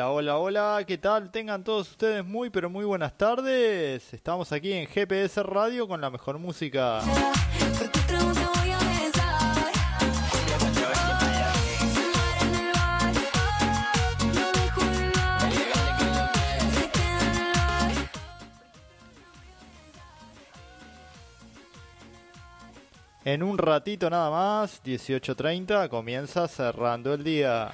Hola, hola, hola, ¿qué tal? Tengan todos ustedes muy, pero muy buenas tardes. Estamos aquí en GPS Radio con la mejor música. En un ratito nada más, 18.30, comienza cerrando el día.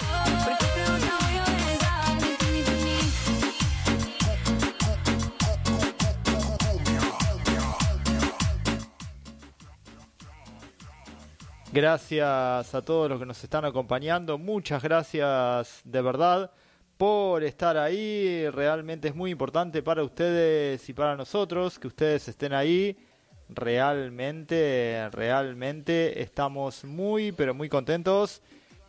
Gracias a todos los que nos están acompañando. Muchas gracias de verdad por estar ahí. Realmente es muy importante para ustedes y para nosotros que ustedes estén ahí. Realmente, realmente estamos muy, pero muy contentos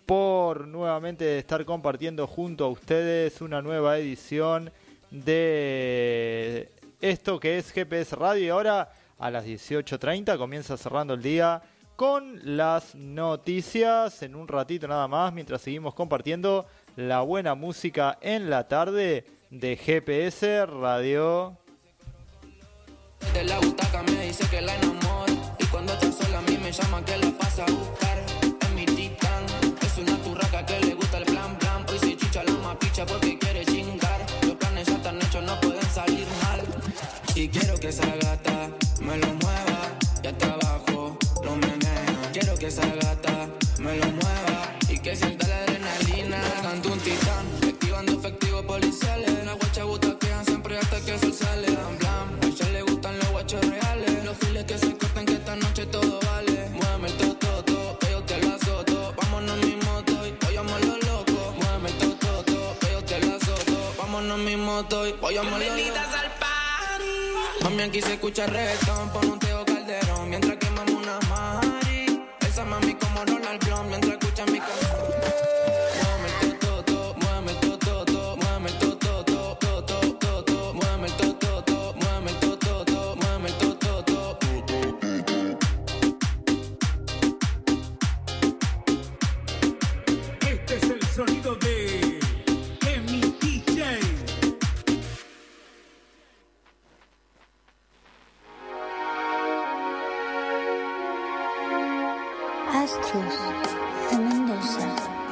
por nuevamente estar compartiendo junto a ustedes una nueva edición de esto que es GPS Radio. Y ahora a las 18.30 comienza cerrando el día con las noticias en un ratito nada más, mientras seguimos compartiendo la buena música en la tarde de GPS Radio. De la butaca me dice que la enamor y cuando está sola a mí me llama que la pasa a buscar. Es mi titán, es una turraca que le gusta el plan plan, hoy se chicha la mapicha porque quiere chingar. Los planes ya están hechos, no pueden salir mal y quiero que salga estoy, voy a morir. al party. Mami, aquí se escucha reggaetón, pon un teo calderón. Mientras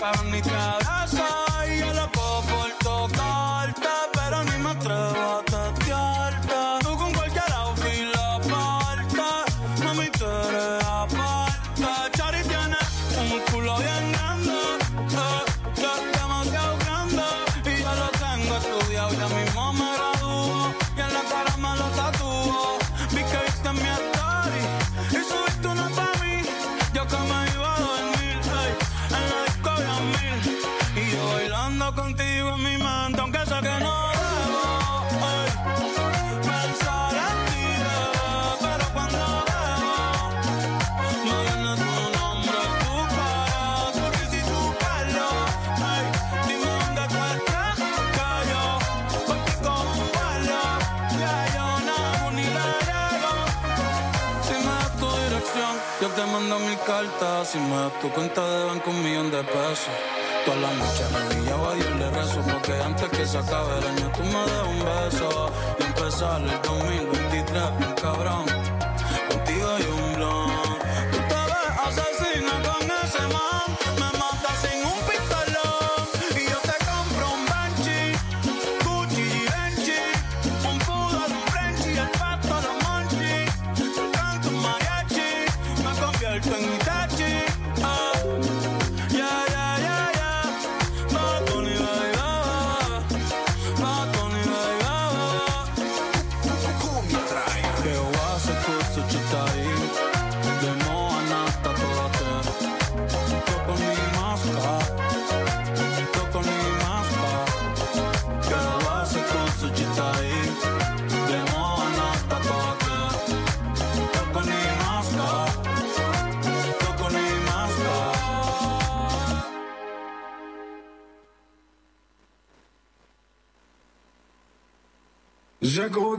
Cabrón ni te abraza. Cartas. Si me das tu cuenta de banco, un millón de pesos. Toda la noche arrodillado a Dios le rezo Porque antes que se acabe el año tú me des un beso Y empezar el 2023 bien cabrón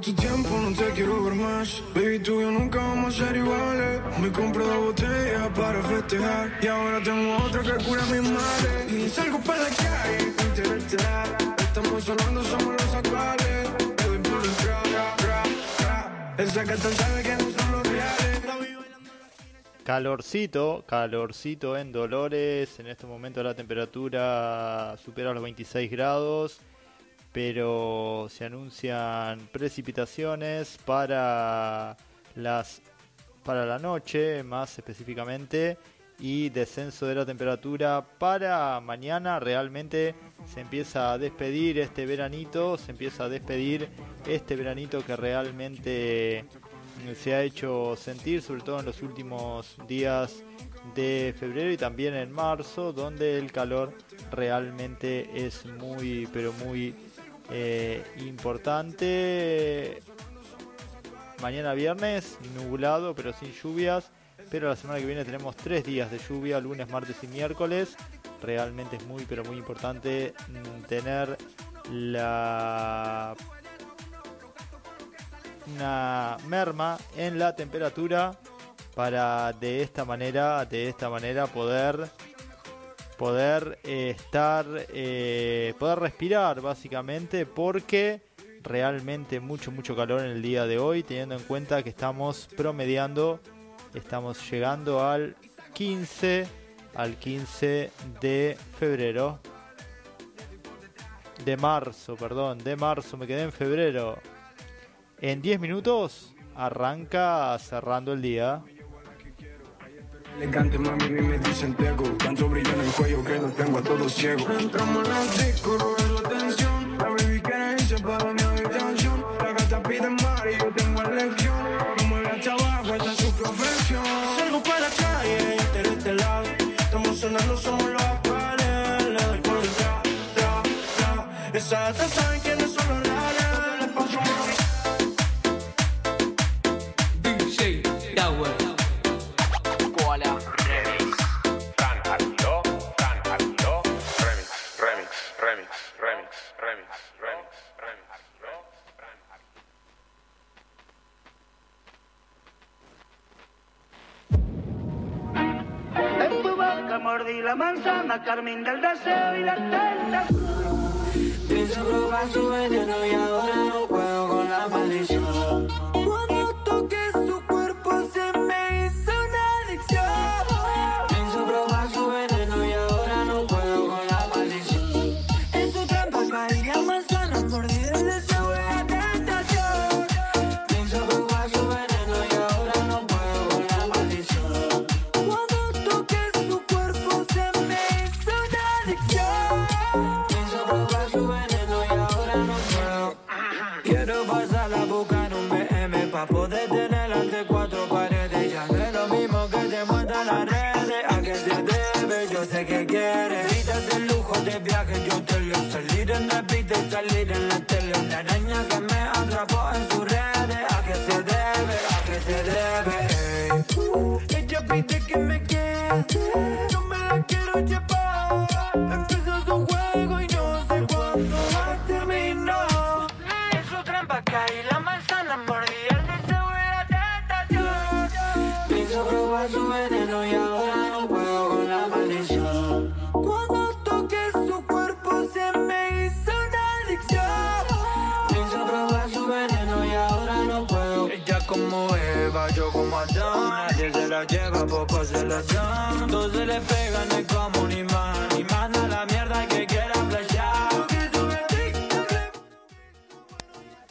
tu tiempo, no te quiero ver más. Baby, tú y yo nunca vamos a ser iguales. Me compré dos botellas para festejar. Y ahora tengo otra que cura mis males. Y salgo para la calle, interestelar. Estamos hablando, somos los actuales. Te doy por detrás, ra, ra, ra. Esa que sabe que no son los reales. Calorcito, calorcito en Dolores. En este momento la temperatura supera los 26 grados, pero se anuncian precipitaciones para las para la noche, más específicamente, y descenso de la temperatura para mañana. Realmente se empieza a despedir este veranito, se empieza a despedir este veranito que realmente se ha hecho sentir, sobre todo en los últimos días de febrero y también en marzo, donde el calor realmente es muy, pero muy eh, importante. Mañana viernes, nublado, pero sin lluvias. Pero la semana que viene tenemos tres días de lluvia, lunes, martes y miércoles. Realmente es muy, pero muy importante mm, tener la una merma en la temperatura para de esta manera de esta manera poder poder eh, estar eh, poder respirar básicamente porque realmente mucho mucho calor en el día de hoy teniendo en cuenta que estamos promediando estamos llegando al 15 al 15 de febrero de marzo perdón de marzo me quedé en febrero en 10 minutos arranca cerrando el día. Elegante, mami, ni me dicen tego. Tanto brillo en el cuello que lo tengo a todos ciego. Entramos en la disco, robar la atención. La baby quiere irse para mi Jardín del Deseo. TikTok,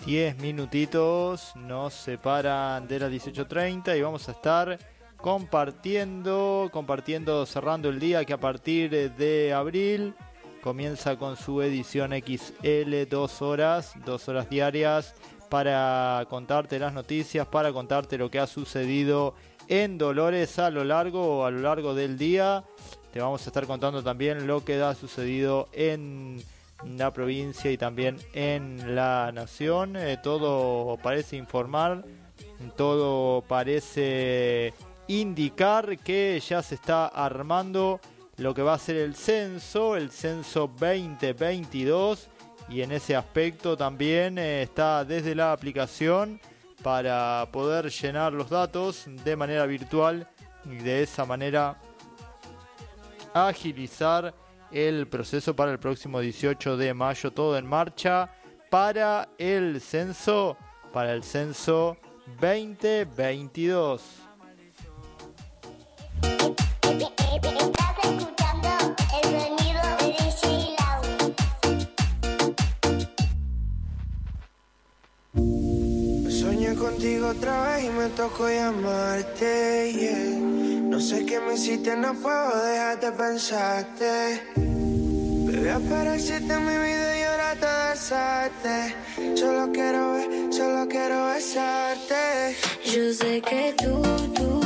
10 minutitos nos separan de las 18.30 y vamos a estar compartiendo, compartiendo, cerrando el día que a partir de abril comienza con su edición XL, dos horas, dos horas diarias para contarte las noticias, para contarte lo que ha sucedido en Dolores a lo largo, a lo largo del día. Te vamos a estar contando también lo que ha sucedido en la provincia y también en la nación. Eh, todo parece informar, todo parece indicar que ya se está armando lo que va a ser el censo, el censo 2022 y en ese aspecto también eh, está desde la aplicación para poder llenar los datos de manera virtual y de esa manera agilizar el proceso para el próximo 18 de mayo, todo en marcha para el censo, para el censo 2022. Contigo otra vez y me tocó llamarte. yeah. No sé qué me hiciste, no puedo dejar de pensarte. Bebé, apareciste en mi vida y ahora te besaste. Solo quiero ver, solo quiero besarte. Yo sé que tú, tú,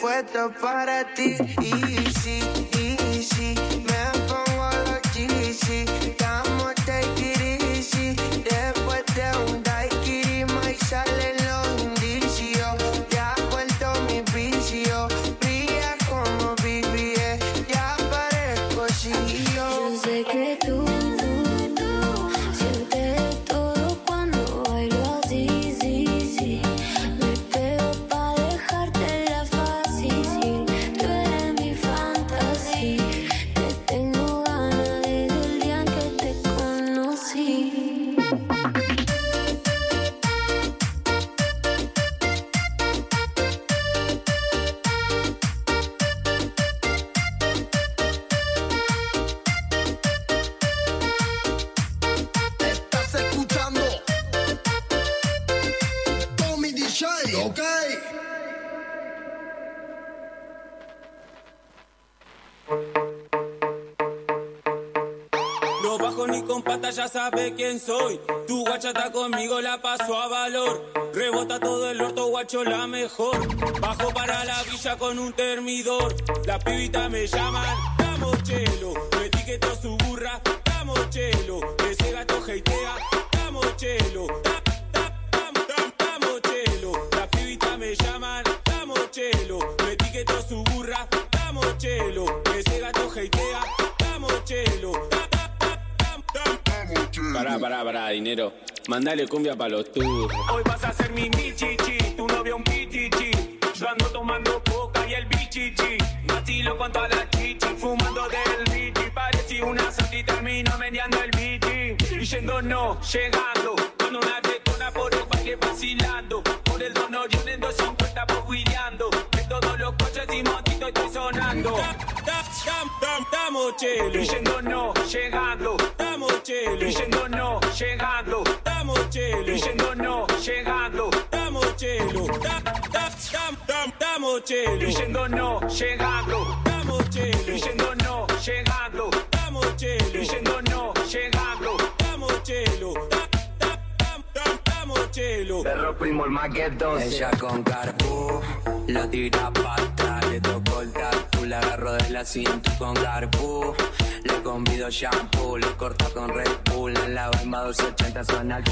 puesto para ti. Easy, sabe quién soy. Tu guacha está conmigo, la paso a valor. Rebota todo el orto, guacho, la mejor. Bajo para la villa con un termidor. Las pibitas me llaman, damos chelo. Me etiquetó su burra, damos chelo. Ese gato hatea, damos chelo. Da- da- dam- dam- Damos chelo. Las pibitas me llaman, damos chelo. Me etiqueto su burra, damos chelo. Ese gato hatea, damos chelo. Pará, pará, pará, dinero. Mandale cumbia pa' los tuyos. Hoy vas a ser mi michichi, tu novio un pichichi. Yo ando tomando coca y el bichichi. Vacilo con toda la chichi, fumando del bichi. Parecí una santa y termino meneando el bichi. Y yendo no, llegando. Con una tetona por el baile vacilando. Por el don Orión en 250 por guiando. Todos los coches y motitos estoy sonando. Damos chelo. Y yendo no, llegando. Damos chelo. Y yendo no, llegando. Damos chelo. Y yendo no, llegando. Damos chelo. Damos chelo. Y yendo no, llegando. Damos chelo. Y yendo no, llegando. Damos chelo. Y yendo no, llegando. Damos chelo. Chelo. Perro primo el maqueto. Ella con carpú, lo tira para atrás, le tocó el tatu, la agarro de la cinta con carpú. Le convido shampoo, le corta con Red Bull, en la bamba 280 suena el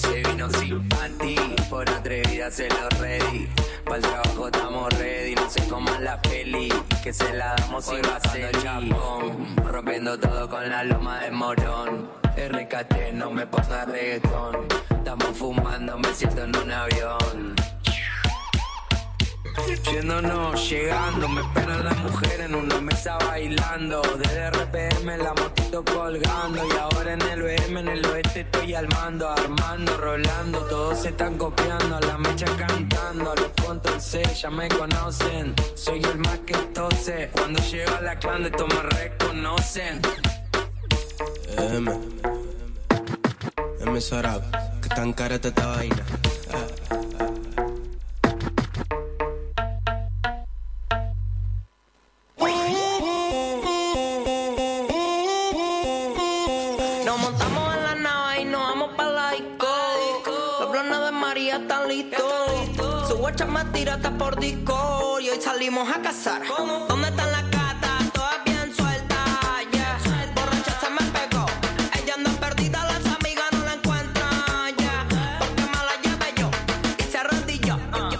Se vino sin panty, por atrevida se lo ready. Para trabajo estamos ready, no se coman la peli. Que se la damos sin vaselina. el chapón, rompiendo todo con la loma de morón. RKT, no me pasa reggaetón. Estamos fumando, me siento en un avión. Yéndonos, llegando, me esperan las mujeres en una mesa bailando. Desde RPM la motito colgando. Y ahora en el BM, en el oeste estoy al mando, armando, rolando. Todos se están copiando, a la mecha cantando. A los control C ya me conocen. Soy el más que tose. Cuando llego a la clan de todos me reconocen. M. M Sarab, que tan cara está esta vaina. Nos listos. Su guacha me tira hasta por disco. Y hoy salimos a cazar. ¿Dónde están las gatas? Todas bien sueltas. Yeah. Borracha se me pegó. Ella anda perdida, las amigas no la encuentran. Yeah. Porque me la llevé yo. Y se arrodilló.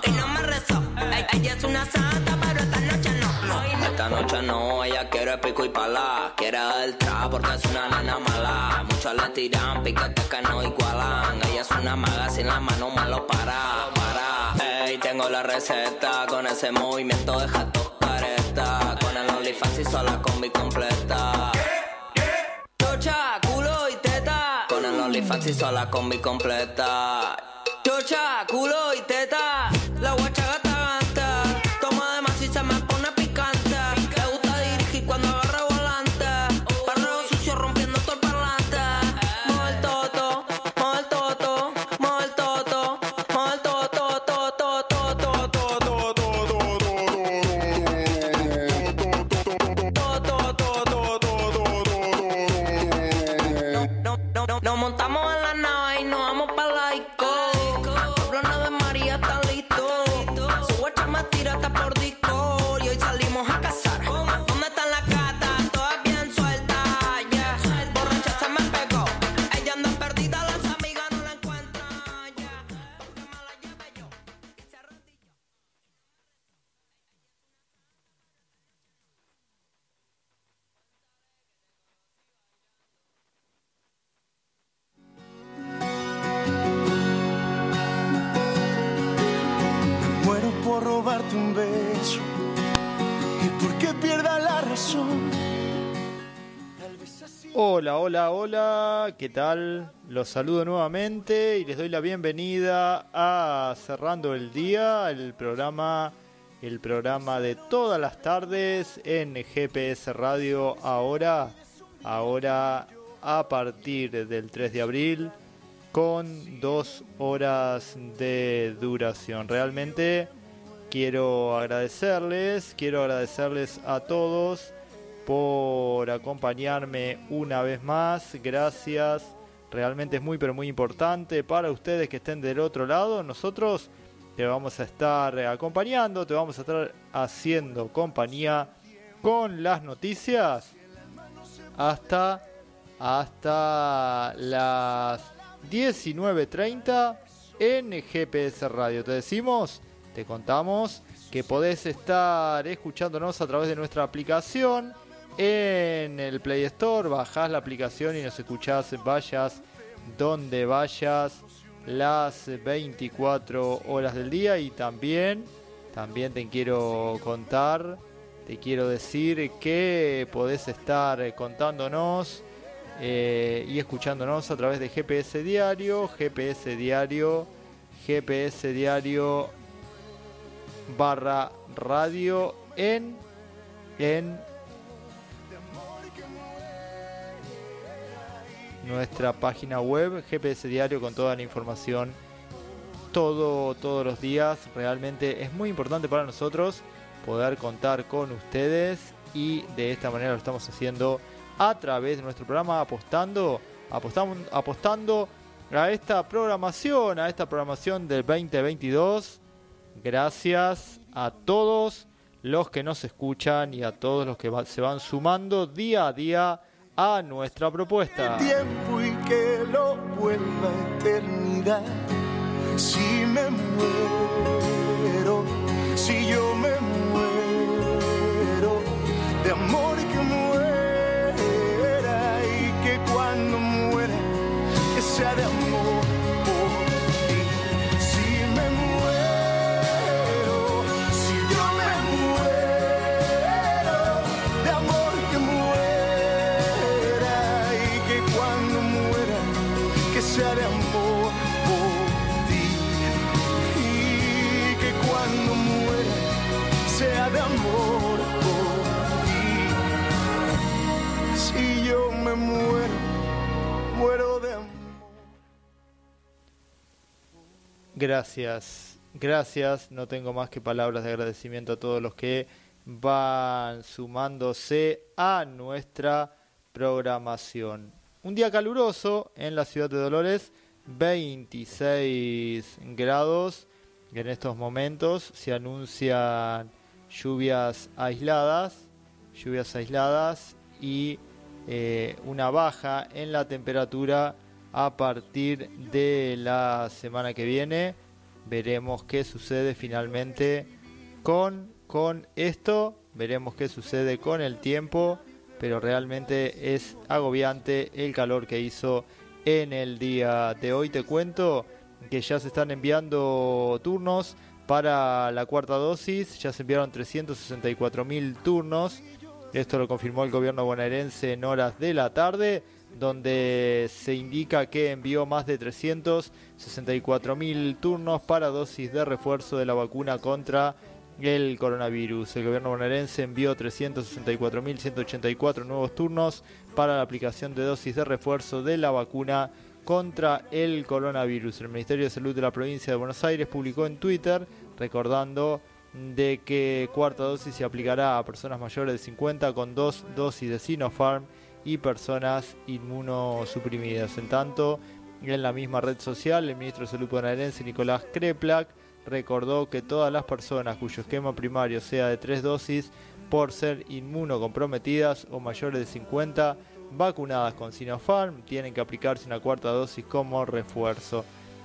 Y no me rezó. Ey, Ella es una santa, pero esta noche no. Esta noche no, ella quiere pico y pala. Quiere trap porque es una nena mala. Muchos le tiran piquetes que no igualan. Ella es una maga sin la mano malo para, tengo la receta con ese movimiento deja tocar esta. Con el OnlyFans hizo la combi completa. Chocha, culo y teta. Con el OnlyFans hizo la combi completa. Chocha, culo y teta. Hola, hola, ¿qué tal? Los saludo nuevamente y les doy la bienvenida a Cerrando el Día, el programa, el programa de todas las tardes en GPS Radio ahora, ahora a partir del 3 de abril con dos horas de duración. Realmente quiero agradecerles, quiero agradecerles a todos por acompañarme una vez más. Gracias. Realmente es muy pero muy importante para ustedes que estén del otro lado. Nosotros te vamos a estar acompañando, te vamos a estar haciendo compañía con las noticias hasta hasta las 19.30 en GPS Radio. Te decimos, te contamos que podés estar escuchándonos a través de nuestra aplicación en el Play Store. Bajás la aplicación y nos escuchás, vayas donde vayas las 24 horas del día y también también te quiero contar te quiero decir que podés estar contándonos eh, y escuchándonos a través de GPS Diario, GPS Diario, GPS Diario barra radio en en nuestra página web GPS Diario con toda la información todo todos los días. Realmente es muy importante para nosotros poder contar con ustedes y de esta manera lo estamos haciendo a través de nuestro programa apostando apostamos apostando a esta programación a esta programación del 2022 gracias a todos los que nos escuchan y a todos los que se van sumando día a día a nuestra propuesta. tiempo y que lo vuelva eternidad. Si me muero, si yo me muero, de amor que muera y que cuando muera, que sea de amor Gracias, gracias. No tengo más que palabras de agradecimiento a todos los que van sumándose a nuestra programación. Un día caluroso en la ciudad de Dolores, 26 grados. En estos momentos se anuncian lluvias aisladas, lluvias aisladas y eh, una baja en la temperatura a partir de la semana que viene. Veremos qué sucede finalmente con, con esto. Veremos qué sucede con el tiempo. Pero realmente es agobiante el calor que hizo en el día de hoy. Te cuento que ya se están enviando turnos para la cuarta dosis. Ya se enviaron 364 mil turnos. Esto lo confirmó el gobierno bonaerense en horas de la tarde, donde se indica que envió más de 364 mil turnos para dosis de refuerzo de la vacuna contra el coronavirus. El gobierno bonaerense envió 364.184 nuevos turnos para la aplicación de dosis de refuerzo de la vacuna contra el coronavirus. El Ministerio de Salud de la provincia de Buenos Aires publicó en Twitter recordando de que cuarta dosis se aplicará a personas mayores de 50 con dos dosis de Sinopharm y personas inmunosuprimidas. En tanto, en la misma red social, el ministro de Salud bonaerense Nicolás Kreplak recordó que todas las personas cuyo esquema primario sea de tres dosis por ser inmunocomprometidas o mayores de 50 vacunadas con Sinopharm tienen que aplicarse una cuarta dosis como refuerzo.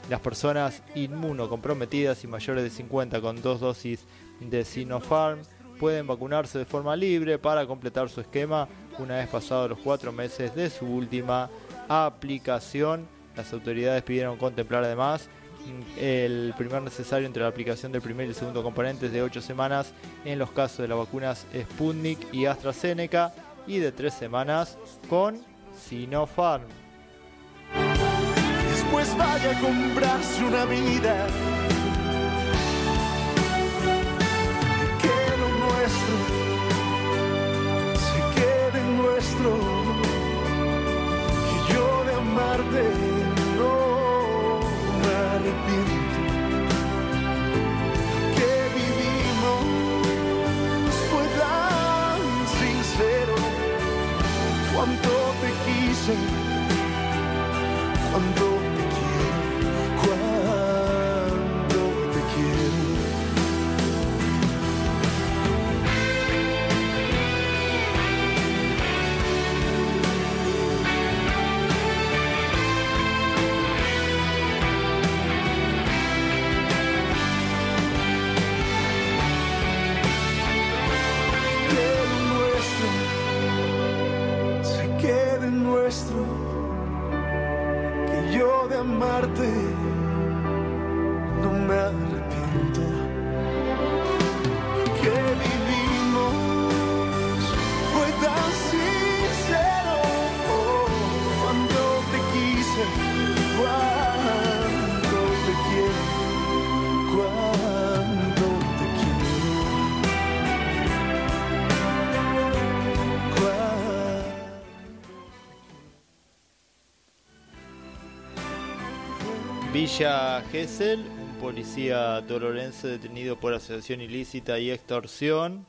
Las personas inmunocomprometidas y mayores de 50 con dos dosis de Sinopharm pueden vacunarse de forma libre para completar su esquema una vez pasados los cuatro meses de su última aplicación. Las autoridades pidieron contemplar además el primer necesario entre la aplicación del primer y el segundo componente es de 8 semanas en los casos de las vacunas Sputnik y AstraZeneca y de 3 semanas con Sinopharm. Después vaya a comprarse una vida. Que yo de amarte no me arrepiento. Que vivimos fue tan sincero. Cuánto te quise, Villa Gesell, un policía dolorense detenido por asociación ilícita y extorsión.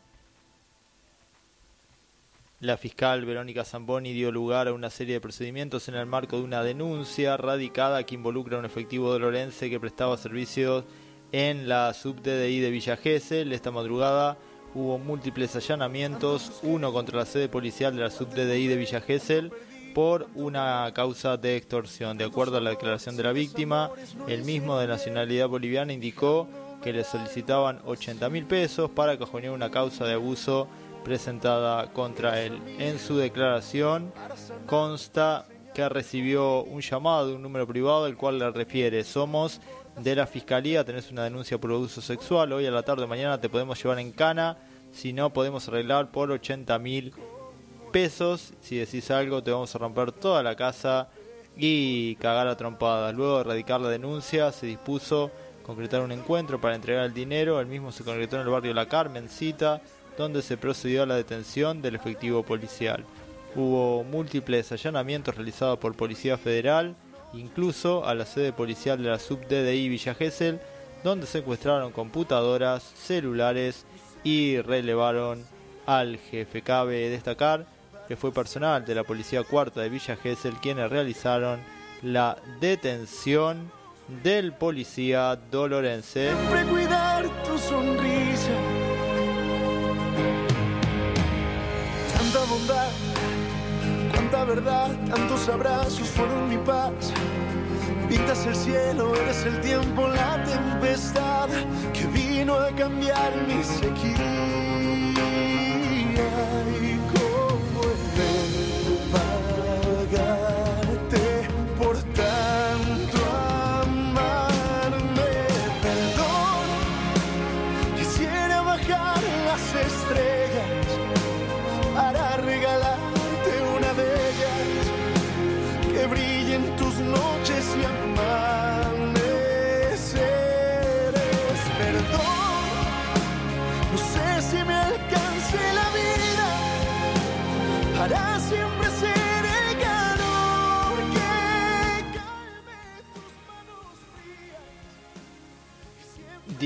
La fiscal Verónica Zamboni dio lugar a una serie de procedimientos en el marco de una denuncia radicada que involucra a un efectivo dolorense que prestaba servicios en la sub-DDI de Villa Gesell. Esta madrugada hubo múltiples allanamientos, uno contra la sede policial de la sub-DDI de Villa Gesell por una causa de extorsión. De acuerdo a la declaración de la víctima, el mismo de nacionalidad boliviana indicó que le solicitaban 80 mil pesos para cajonear una causa de abuso presentada contra él. En su declaración consta que recibió un llamado de un número privado el cual le refiere somos de la fiscalía, tenés una denuncia por abuso sexual, hoy a la tarde mañana te podemos llevar en cana, si no podemos arreglar por 80 mil pesos. Si decís algo, te vamos a romper toda la casa y cagar a trompadas. Luego de erradicar la denuncia, se dispuso concretar un encuentro para entregar el dinero. El mismo se concretó en el barrio La Carmencita, donde se procedió a la detención del efectivo policial. Hubo múltiples allanamientos realizados por Policía Federal, incluso a la sede policial de la sub-DDI Villa Gesell, donde secuestraron computadoras, celulares y relevaron al jefe. Cabe destacar que fue personal de la Policía Cuarta de Villa Gesell quienes realizaron la detención del policía dolorense. Siempre cuidar tu sonrisa. Tanta bondad, cuánta verdad, tantos abrazos fueron mi paz. Pintas el cielo, eres el tiempo, la tempestad que vino a cambiar mi sequía.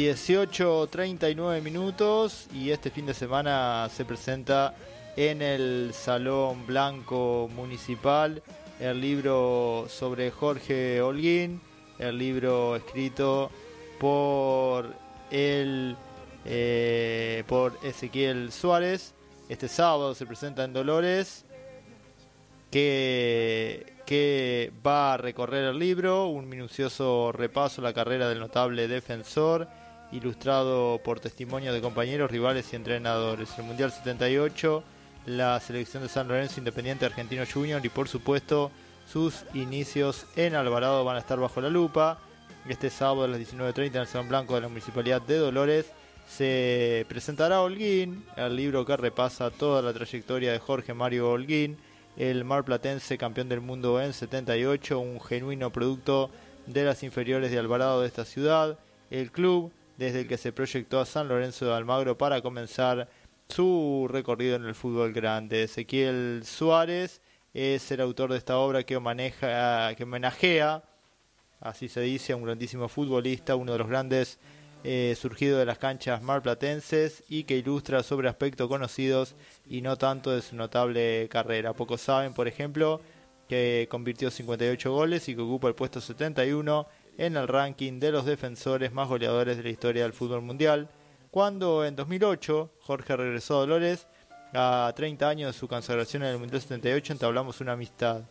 18.39 minutos y este fin de semana se presenta en el Salón Blanco Municipal el libro sobre Jorge Holguín, el libro escrito por el eh, por Ezequiel Suárez. Este sábado se presenta en Dolores que, que va a recorrer el libro, un minucioso repaso a la carrera del notable defensor, ilustrado por testimonios de compañeros, rivales y entrenadores. El Mundial 78, la selección de San Lorenzo Independiente Argentino Junior y por supuesto sus inicios en Alvarado van a estar bajo la lupa. Este sábado a las 19.30 en el Salón Blanco de la Municipalidad de Dolores se presentará Holguín, el libro que repasa toda la trayectoria de Jorge Mario Holguín, el marplatense campeón del mundo en 78, un genuino producto de las inferiores de Alvarado de esta ciudad, el club desde el que se proyectó a San Lorenzo de Almagro para comenzar su recorrido en el fútbol grande. Ezequiel Suárez es el autor de esta obra que, maneja, que homenajea, así se dice, a un grandísimo futbolista, uno de los grandes eh, surgido de las canchas marplatenses y que ilustra sobre aspectos conocidos y no tanto de su notable carrera. Pocos saben, por ejemplo, que convirtió 58 goles y que ocupa el puesto 71 en el ranking de los defensores más goleadores de la historia del fútbol mundial, cuando en 2008 Jorge regresó a Dolores, a 30 años de su consagración en el Mundial 78 entablamos una amistad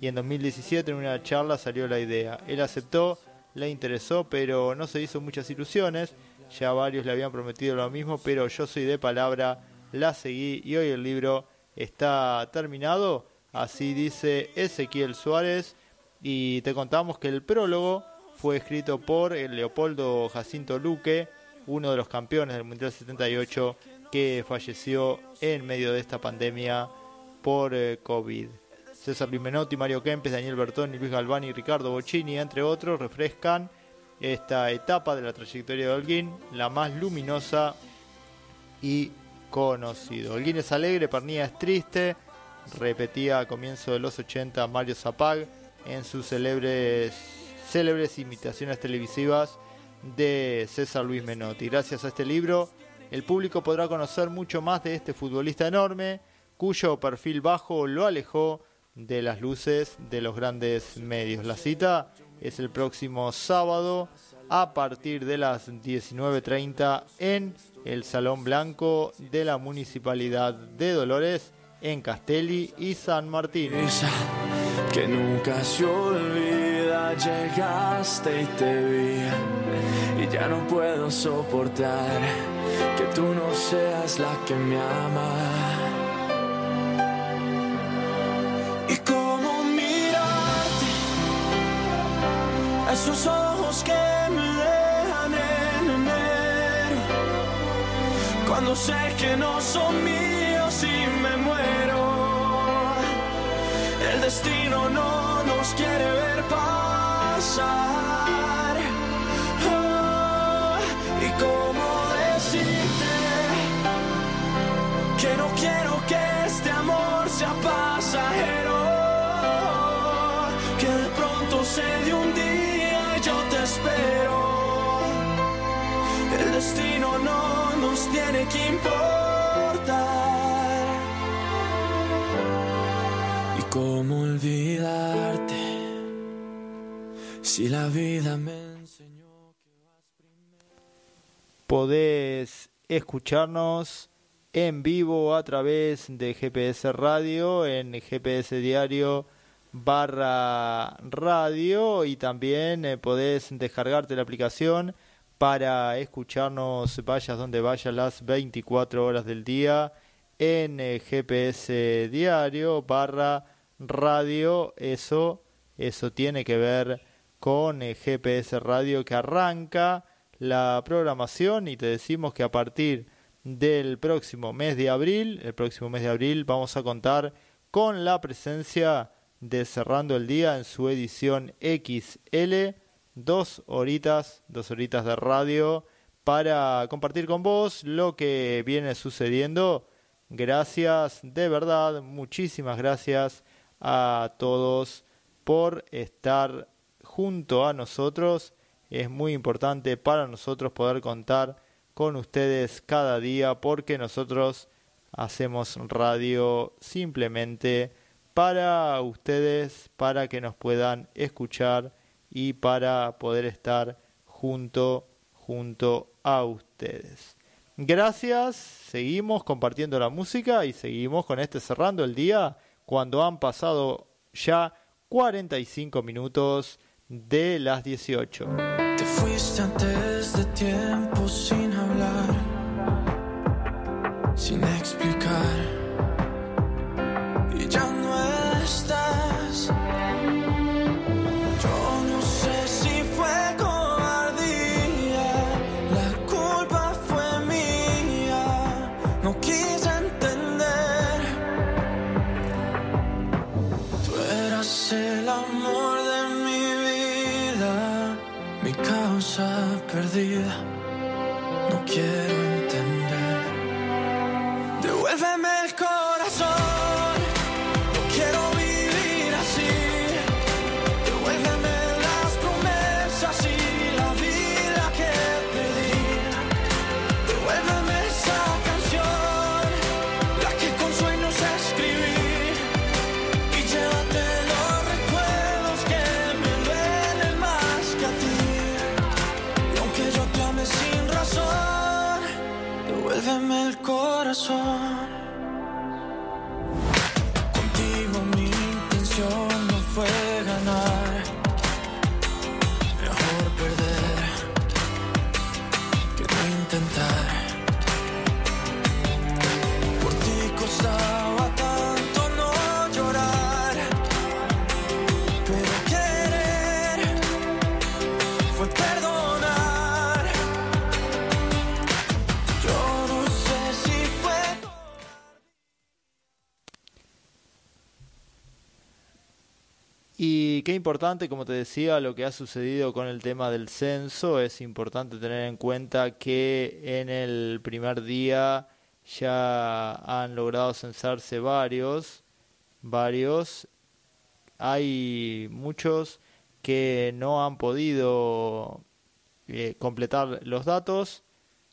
y en 2017 en una charla salió la idea. Él aceptó le interesó, pero no se hizo muchas ilusiones. Ya varios le habían prometido lo mismo, pero yo soy de palabra, la seguí y hoy el libro está terminado. Así dice Ezequiel Suárez Y te contamos que el prólogo fue escrito por el Leopoldo Jacinto Luque, uno de los campeones del Mundial 78 que falleció en medio de esta pandemia por eh, COVID. César Luis Menotti, Mario Kempes, Daniel Bertoni, Luis Galvani Ricardo Bocini, entre otros, refrescan esta etapa de la trayectoria de Holguín, la más luminosa y conocido. Holguín es alegre, Pernilla es triste, repetía a comienzo de los 80 Mario Zapag en sus célebres, célebres imitaciones televisivas de César Luis Menotti. Gracias a este libro, el público podrá conocer mucho más de este futbolista enorme, cuyo perfil bajo lo alejó de las luces de los grandes medios. La cita es el próximo sábado a partir de las 19.30 en el Salón Blanco de la Municipalidad de Dolores en Castelli y San Martín. que nunca se llegaste y te vi y ya no puedo soportar que tú no seas la que me ama. Y cómo mirarte, esos ojos que me dejan en enero, cuando sé que no son míos y me muero. El destino no nos quiere ver pasar. Oh, y cómo decirte que no quiero que este amor sea pasajero. Que de pronto se de un día y yo te espero. El destino no nos tiene que importar. ¿Y cómo olvidarte si la vida me enseñó? Podés escucharnos en vivo a través de GPS Radio, en GPS Diario barra radio y también eh, podés descargarte la aplicación para escucharnos vayas donde vayas las 24 horas del día en eh, GPS Diario barra radio. Eso, eso tiene que ver con eh, GPS Radio que arranca la programación y te decimos que a partir del próximo mes de abril, el próximo mes de abril vamos a contar con la presencia de Cerrando el Día en su edición XL, dos horitas, dos horitas de radio para compartir con vos lo que viene sucediendo. Gracias, de verdad, muchísimas gracias a todos por estar junto a nosotros. Es muy importante para nosotros poder contar con ustedes cada día porque nosotros hacemos radio simplemente para ustedes, para que nos puedan escuchar y para poder estar junto junto a ustedes. Gracias, seguimos compartiendo la música y seguimos con este cerrando el día cuando han pasado ya 45 minutos de las 18. Te fuiste antes de tiempo importante, como te decía, lo que ha sucedido con el tema del censo. Es importante tener en cuenta que en el primer día ya han logrado censarse varios, varios. Hay muchos que no han podido eh, completar los datos.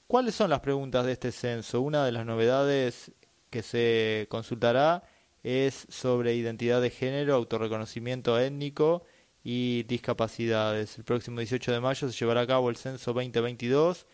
¿Cuáles son las preguntas de este censo? Una de las novedades que se consultará es sobre identidad de género, autorreconocimiento étnico y discapacidades. El próximo 18 de mayo se llevará a cabo el censo 2022,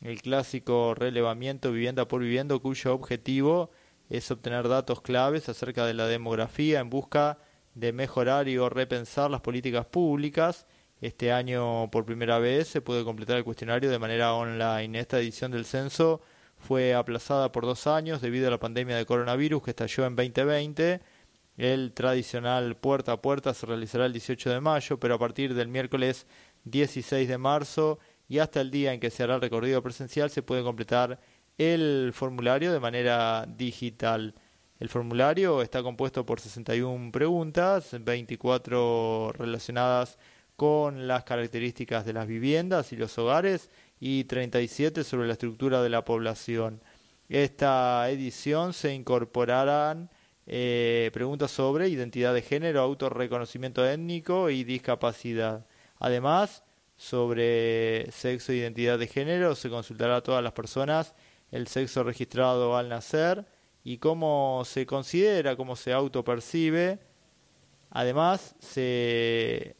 el clásico relevamiento vivienda por vivienda, cuyo objetivo es obtener datos claves acerca de la demografía en busca de mejorar y o repensar las políticas públicas. Este año por primera vez se puede completar el cuestionario de manera online. Esta edición del censo fue aplazada por dos años debido a la pandemia de coronavirus que estalló en 2020. El tradicional puerta a puerta se realizará el 18 de mayo, pero a partir del miércoles 16 de marzo y hasta el día en que se hará el recorrido presencial se puede completar el formulario de manera digital. El formulario está compuesto por 61 preguntas, 24 relacionadas con las características de las viviendas y los hogares y 37 sobre la estructura de la población. Esta edición se incorporarán eh, preguntas sobre identidad de género, autorreconocimiento étnico y discapacidad. Además, sobre sexo e identidad de género se consultará a todas las personas el sexo registrado al nacer y cómo se considera, cómo se autopercibe. Además, se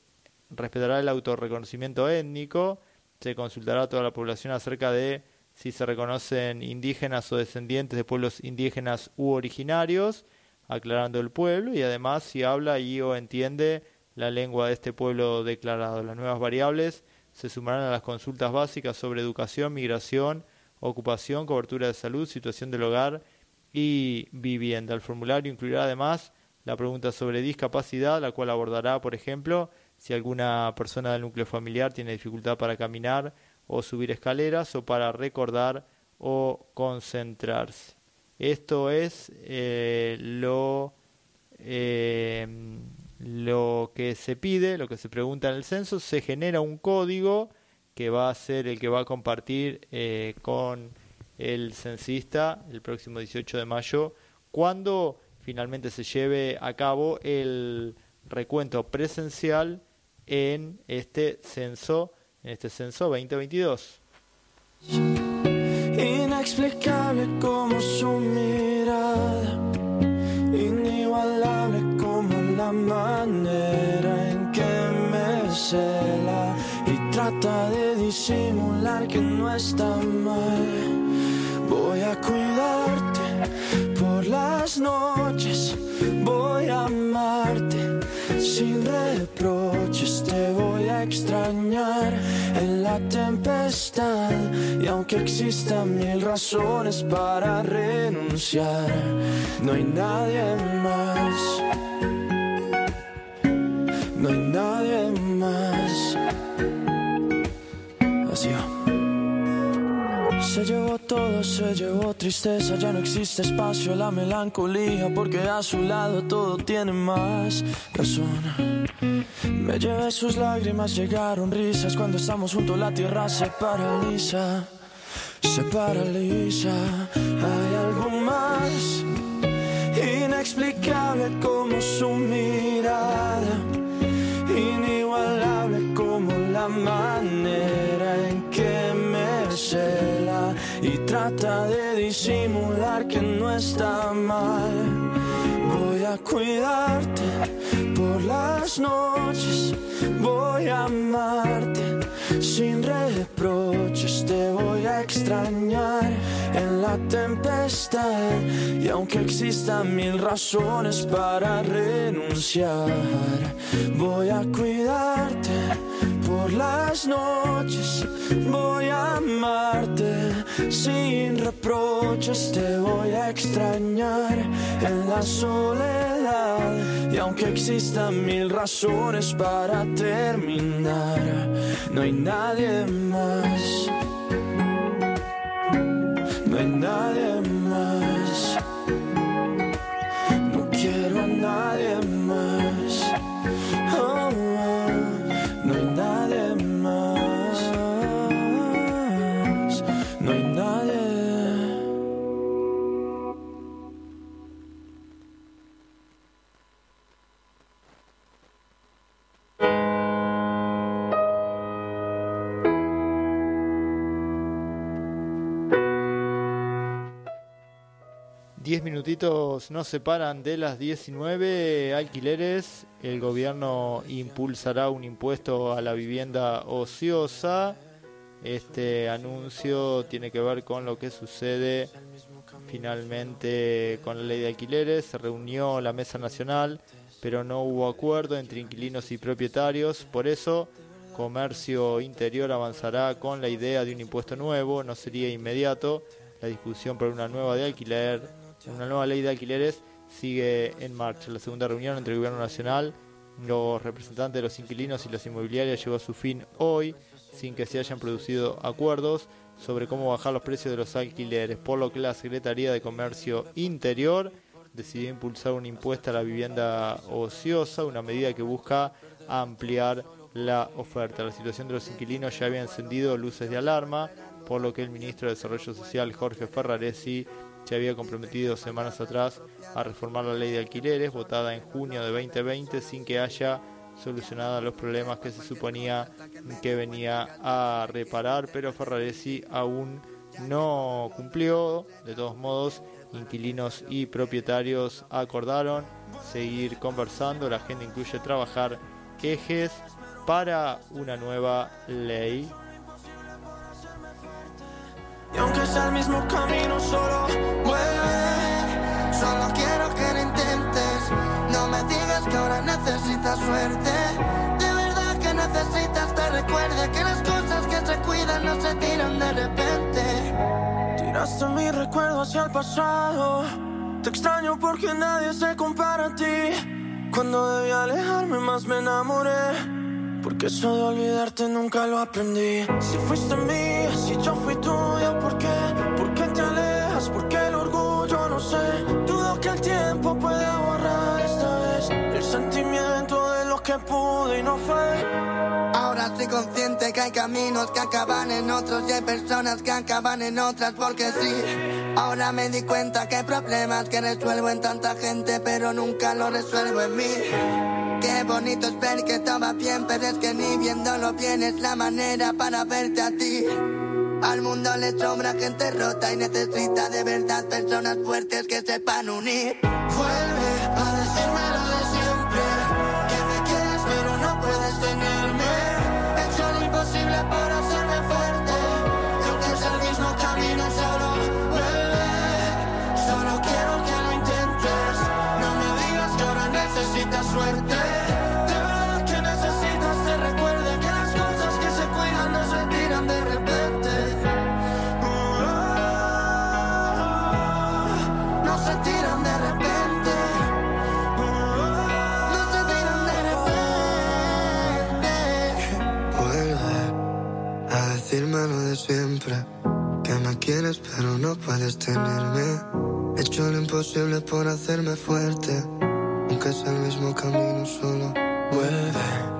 respetará el autorreconocimiento étnico, se consultará a toda la población acerca de si se reconocen indígenas o descendientes de pueblos indígenas u originarios, aclarando el pueblo, y además si habla y o entiende la lengua de este pueblo declarado. Las nuevas variables se sumarán a las consultas básicas sobre educación, migración, ocupación, cobertura de salud, situación del hogar y vivienda. El formulario incluirá además la pregunta sobre discapacidad, la cual abordará, por ejemplo, si alguna persona del núcleo familiar tiene dificultad para caminar o subir escaleras o para recordar o concentrarse. Esto es eh, lo, eh, lo que se pide, lo que se pregunta en el censo. Se genera un código que va a ser el que va a compartir eh, con el censista el próximo 18 de mayo, cuando finalmente se lleve a cabo el recuento presencial en este censo, en este censo 2022. Inexplicable como su mirada, inigualable como la manera en que me cela y trata de disimular que no está mal. Voy a cuidarte por las noches, voy a amarte sin reproches, te voy a extrañar en la tempestad. Y aunque existan mil razones para renunciar, no hay nadie más. No hay nadie más. Así va. Se llevó todo, se llevó tristeza, ya no existe espacio a la melancolía, porque a su lado todo tiene más razón. Me llevé sus lágrimas, llegaron risas, cuando estamos juntos la tierra se paraliza, se paraliza. Hay algo más inexplicable como su mirada, inigualable como la manera en que me y trata de disimular que no está mal. Voy a cuidarte por las noches, voy a amarte sin reproches, te voy a extrañar en la tempestad y aunque existan mil razones para renunciar, voy a cuidarte por las noches voy a amarte sin reproches, te voy a extrañar en la soledad. Y aunque existan mil razones para terminar, no hay nadie más. No hay nadie 10 minutitos nos separan de las 19 alquileres. El gobierno impulsará un impuesto a la vivienda ociosa. Este anuncio tiene que ver con lo que sucede finalmente con la ley de alquileres. Se reunió la Mesa Nacional, pero no hubo acuerdo entre inquilinos y propietarios. Por eso, Comercio Interior avanzará con la idea de un impuesto nuevo. No sería inmediato. La discusión por una nueva de alquiler, una nueva ley de alquileres sigue en marcha. La segunda reunión entre el Gobierno Nacional, los representantes de los inquilinos y las inmobiliarias llegó a su fin hoy, sin que se hayan producido acuerdos sobre cómo bajar los precios de los alquileres, por lo que la Secretaría de Comercio Interior decidió impulsar un impuesto a la vivienda ociosa, una medida que busca ampliar la oferta. La situación de los inquilinos ya había encendido luces de alarma, por lo que el ministro de Desarrollo Social, Jorge Ferraresi, se había comprometido semanas atrás a reformar la ley de alquileres, votada en junio de 2020, sin que haya solucionado los problemas que se suponía que venía a reparar, pero Ferraresi aún no cumplió. De todos modos, inquilinos y propietarios acordaron seguir conversando. La agenda incluye trabajar ejes para una nueva ley. Sea el mismo camino, solo vuelve. Solo quiero que lo intentes. No me digas que ahora necesitas suerte. De verdad que necesitas te recuerde que las cosas que se cuidan no se tiran de repente. Tiraste mi recuerdo hacia el pasado. Te extraño porque nadie se compara a ti. Cuando debí alejarme más me enamoré. Eso de olvidarte nunca lo aprendí. Si fuiste mía, si yo fui tuya, ¿por qué? ¿Por qué te alejas? ¿Por qué el orgullo? No sé. Dudo que el tiempo pueda borrar esta vez el sentimiento de lo que pude y no fue. Ahora soy consciente que hay caminos que acaban en otros y hay personas que acaban en otras porque sí. Ahora me di cuenta que hay problemas que resuelvo en tanta gente pero nunca lo resuelvo en mí. Qué bonito es ver que estaba bien, pero es que ni viéndolo bien es la manera para verte a ti. Al mundo le sobra gente rota y necesita de verdad personas fuertes que sepan unir. Vuelve a decirme lo de siempre. Que me quieres pero no puedes tenerme. He hecho lo imposible por hacerme fuerte. Y aunque sea el mismo camino, solo vuelve. Solo quiero que lo intentes. No me digas que ahora necesitas suerte. Siempre. Que me quieres pero no puedes tenerme. He hecho lo imposible por hacerme fuerte. Aunque sea el mismo camino solo. Vuelve.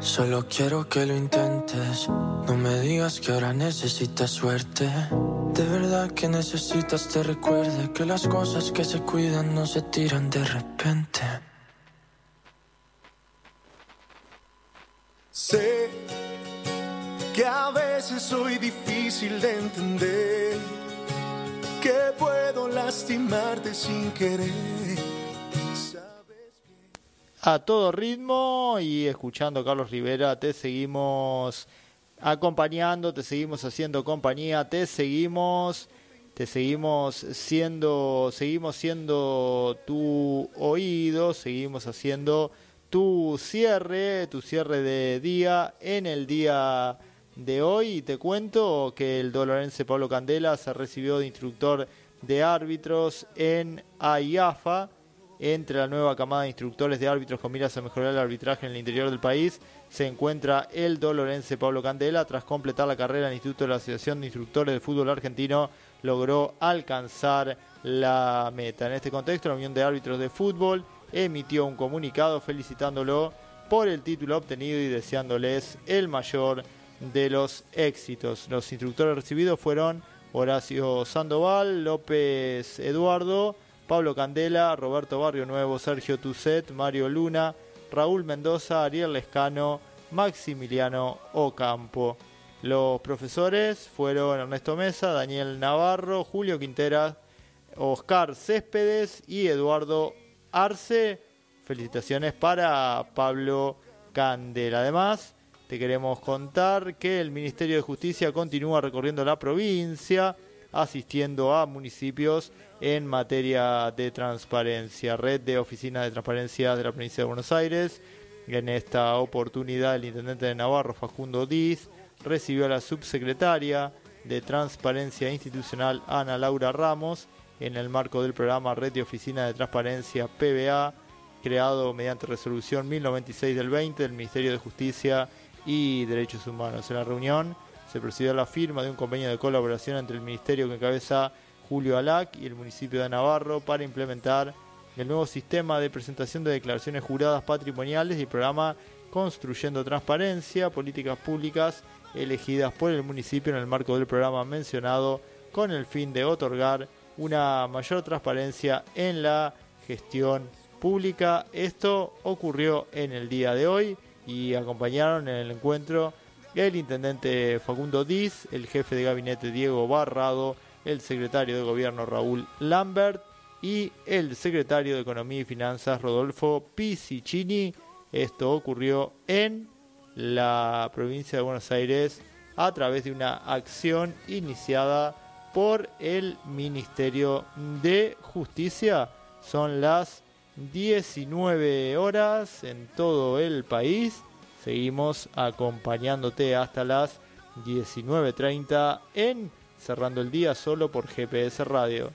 Solo quiero que lo intentes. No me digas que ahora necesitas suerte. De verdad que necesitas te recuerde que las cosas que se cuidan no se tiran de repente. Sé que a veces soy difícil de entender, que puedo lastimarte sin querer. a todo ritmo y escuchando a Carlos Rivera, te seguimos acompañando, te seguimos haciendo compañía, te seguimos, te seguimos siendo, seguimos siendo tu oído, seguimos haciendo tu cierre, tu cierre de día en el día de hoy. Te cuento que el dolorense Pablo Candela se recibió de instructor de árbitros en AIAFA entre la nueva camada de instructores de árbitros con miras a mejorar el arbitraje en el interior del país, se encuentra el dolorense Pablo Candela. Tras completar la carrera en el Instituto de la Asociación de Instructores de Fútbol Argentino, logró alcanzar la meta. En este contexto, la Unión de Árbitros de Fútbol emitió un comunicado felicitándolo por el título obtenido y deseándoles el mayor de los éxitos. Los instructores recibidos fueron Horacio Sandoval, López Eduardo, Pablo Candela, Roberto Barrio Nuevo, Sergio Tucet, Mario Luna, Raúl Mendoza, Ariel Lescano, Maximiliano Ocampo. Los profesores fueron Ernesto Mesa, Daniel Navarro, Julio Quinteras, Oscar Céspedes y Eduardo Arce. Felicitaciones para Pablo Candela. Además, te queremos contar que el Ministerio de Justicia continúa recorriendo la provincia, asistiendo a municipios en materia de transparencia. Red de Oficinas de Transparencia de la provincia de Buenos Aires. En esta oportunidad, el intendente de Navarro, Facundo Diz, recibió a la subsecretaria de Transparencia Institucional, Ana Laura Ramos, en el marco del programa Red de Oficina de Transparencia PBA, creado mediante resolución 1096 del 20 del Ministerio de Justicia y Derechos Humanos. En la reunión se procedió a la firma de un convenio de colaboración entre el Ministerio que encabeza Julio Alac y el municipio de Navarro para implementar el nuevo sistema de presentación de declaraciones juradas patrimoniales y programa Construyendo Transparencia, Políticas Públicas elegidas por el municipio en el marco del programa mencionado con el fin de otorgar una mayor transparencia en la gestión pública. Esto ocurrió en el día de hoy y acompañaron en el encuentro el intendente Facundo Diz, el jefe de gabinete Diego Barrado, el secretario de gobierno Raúl Lambert y el secretario de Economía y Finanzas Rodolfo Pisicini. Esto ocurrió en la provincia de Buenos Aires a través de una acción iniciada por el Ministerio de Justicia. Son las 19 horas en todo el país. Seguimos acompañándote hasta las 19.30 en Cerrando el Día solo por GPS Radio.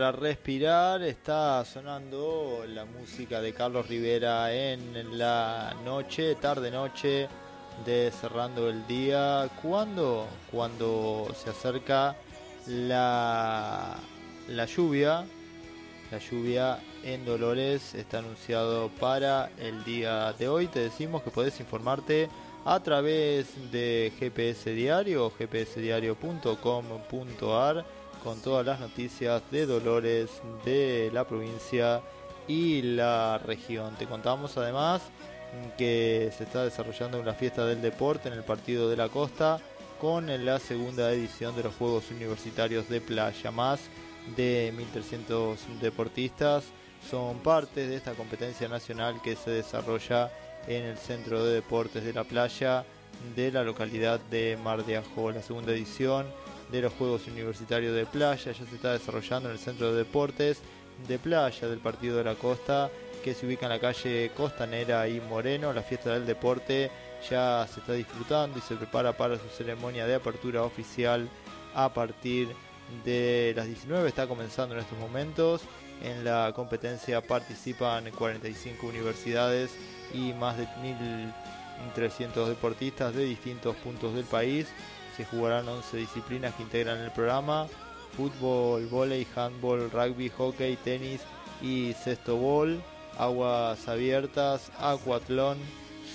Para respirar. Está sonando la música de Carlos Rivera en la noche, tarde noche de cerrando el día. ¿Cuándo? Cuando se acerca la, la lluvia. La lluvia en Dolores está anunciado para el día de hoy. Te decimos que podés informarte a través de GPS Diario gpsdiario.com.ar con todas las noticias de Dolores de la provincia y la región. Te contamos además que se está desarrollando una fiesta del deporte en el partido de la costa con la segunda edición de los Juegos Universitarios de Playa. Más de 1.300 deportistas son parte de esta competencia nacional que se desarrolla en el Centro de Deportes de la Playa de la localidad de Mar de Ajó. La segunda edición de los Juegos Universitarios de Playa ya se está desarrollando en el Centro de Deportes de Playa del Partido de la Costa que se ubica en la calle Costanera y Moreno. La fiesta del deporte ya se está disfrutando y se prepara para su ceremonia de apertura oficial a partir de las 19. Está comenzando en estos momentos. En la competencia participan 45 universidades y más de 1.300 deportistas de distintos puntos del país. Se jugarán 11 disciplinas que integran el programa. Fútbol, vóley, handball, rugby, hockey, tenis y cesto ball. Aguas abiertas, acuatlón,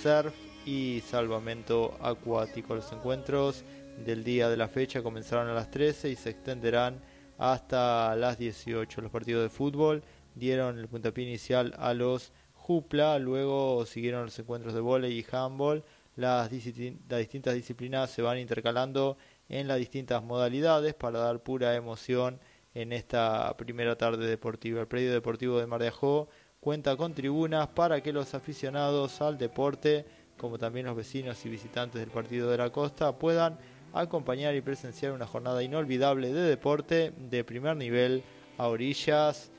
surf y salvamento acuático. Los encuentros del día de la fecha comenzaron a las 13 y se extenderán hasta las 18. Los partidos de fútbol dieron el puntapié inicial a los Jupla, luego siguieron los encuentros de vóley y handball. Las, distintas disciplinas se van intercalando en las distintas modalidades para dar pura emoción en esta primera tarde deportiva. El predio deportivo de Mar de Ajó cuenta con tribunas para que los aficionados al deporte, como también los vecinos y visitantes del partido de la costa, puedan acompañar y presenciar una jornada inolvidable de deporte de primer nivel a orillas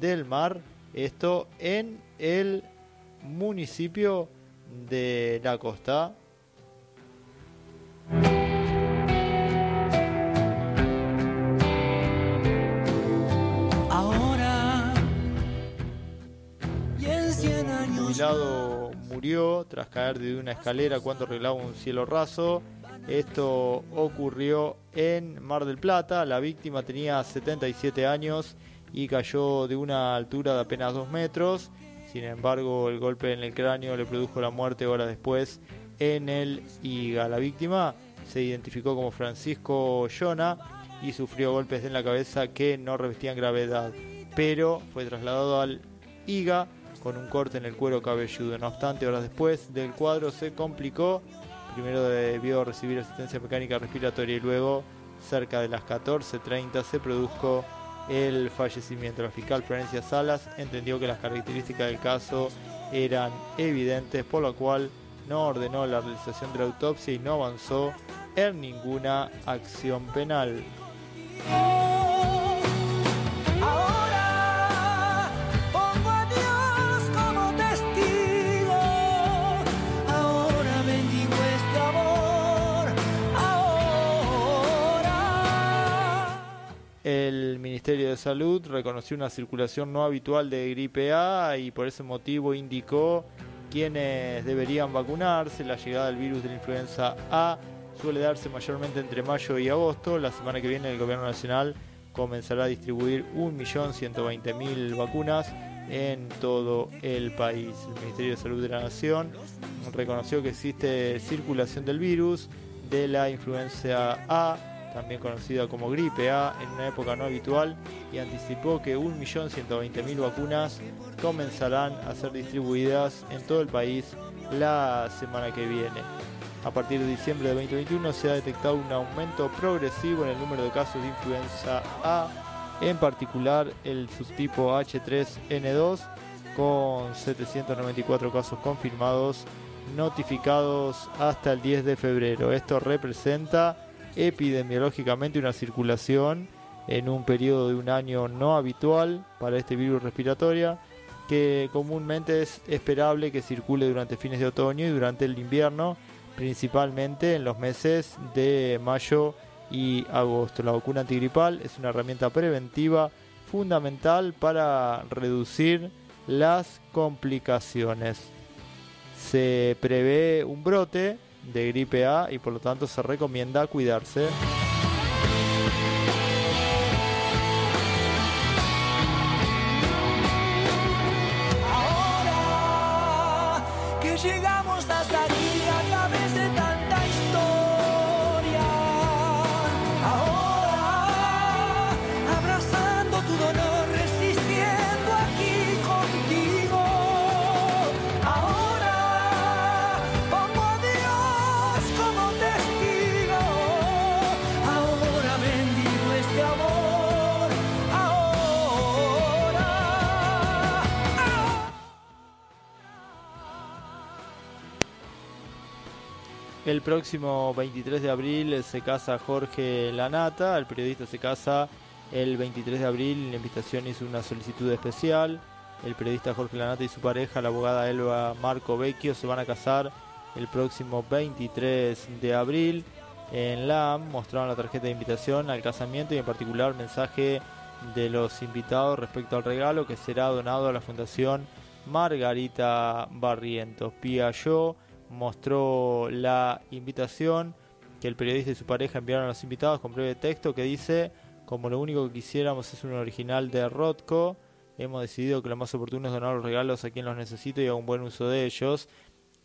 del mar. Esto en el municipio de la costa. Ahora y en 100 Un años jubilado murió tras caer de una escalera cuando arreglaba un cielo raso. Esto ocurrió en Mar del Plata. La víctima tenía 77 años y cayó de una altura de apenas 2 metros. Sin embargo, el golpe en el cráneo le produjo la muerte horas después en el IGA. La víctima se identificó como Francisco Yona y sufrió golpes en la cabeza que no revestían gravedad, pero fue trasladado al IGA con un corte en el cuero cabelludo. No obstante, horas después del cuadro se complicó. Primero debió recibir asistencia mecánica respiratoria y luego, cerca de las 14.30, se produjo el fallecimiento. La fiscal Florencia Salas entendió que las características del caso eran evidentes, por lo cual no ordenó la realización de la autopsia y no avanzó en ninguna acción penal. El Ministerio de Salud reconoció una circulación no habitual de gripe A y por ese motivo indicó quienes deberían vacunarse. La llegada del virus de la influenza A suele darse mayormente entre mayo y agosto. La semana que viene el Gobierno Nacional comenzará a distribuir 1.120.000 vacunas en todo el país. El Ministerio de Salud de la Nación reconoció que existe circulación del virus de la influenza A, también conocida como gripe A, en una época no habitual y anticipó que 1.120.000 vacunas comenzarán a ser distribuidas en todo el país la semana que viene. A partir de diciembre de 2021 se ha detectado un aumento progresivo en el número de casos de influenza A, en particular el subtipo H3N2, con 794 casos confirmados notificados hasta el 10 de febrero. Esto representa epidemiológicamente una circulación en un periodo de un año no habitual para este virus respiratorio que comúnmente es esperable que circule durante fines de otoño y durante el invierno principalmente en los meses de mayo y agosto. La vacuna antigripal es una herramienta preventiva fundamental para reducir las complicaciones. Se prevé un brote de gripe A y por lo tanto se recomienda cuidarse. El próximo 23 de abril se casa Jorge Lanata, el periodista se casa el 23 de abril, la invitación hizo una solicitud especial. El periodista Jorge Lanata y su pareja, la abogada Elba Marco Vecchio, se van a casar el próximo 23 de abril. En LAM mostraron la tarjeta de invitación al casamiento y en particular mensaje de los invitados respecto al regalo que será donado a la Fundación Margarita Barrientos. Yo mostró la invitación que el periodista y su pareja enviaron a los invitados con breve texto que dice, como lo único que quisiéramos es un original de Rotko, hemos decidido que lo más oportuno es donar los regalos a quien los necesite y haga un buen uso de ellos.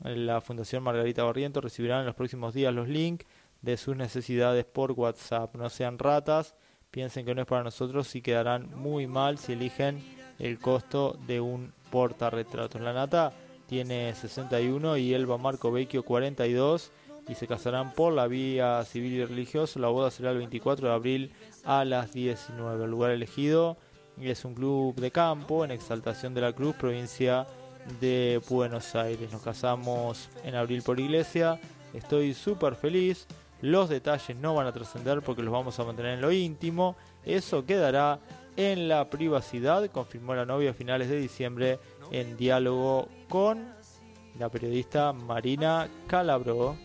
La Fundación Margarita Barrientos recibirá en los próximos días los links de sus necesidades por WhatsApp. No sean ratas, piensen que no es para nosotros y quedarán muy mal si eligen el costo de un portarretratos. La nata tiene 61 y Elba Marco Vecchio 42 y se casarán por la vía civil y religiosa. La boda será el 24 de abril a las 19. El lugar elegido es un club de campo en Exaltación de la Cruz, provincia de Buenos Aires. Nos casamos en abril por iglesia. Estoy súper feliz. Los detalles no van a trascender porque los vamos a mantener en lo íntimo. Eso quedará en la privacidad, confirmó la novia a finales de diciembre en diálogo con la periodista Marina Calabro.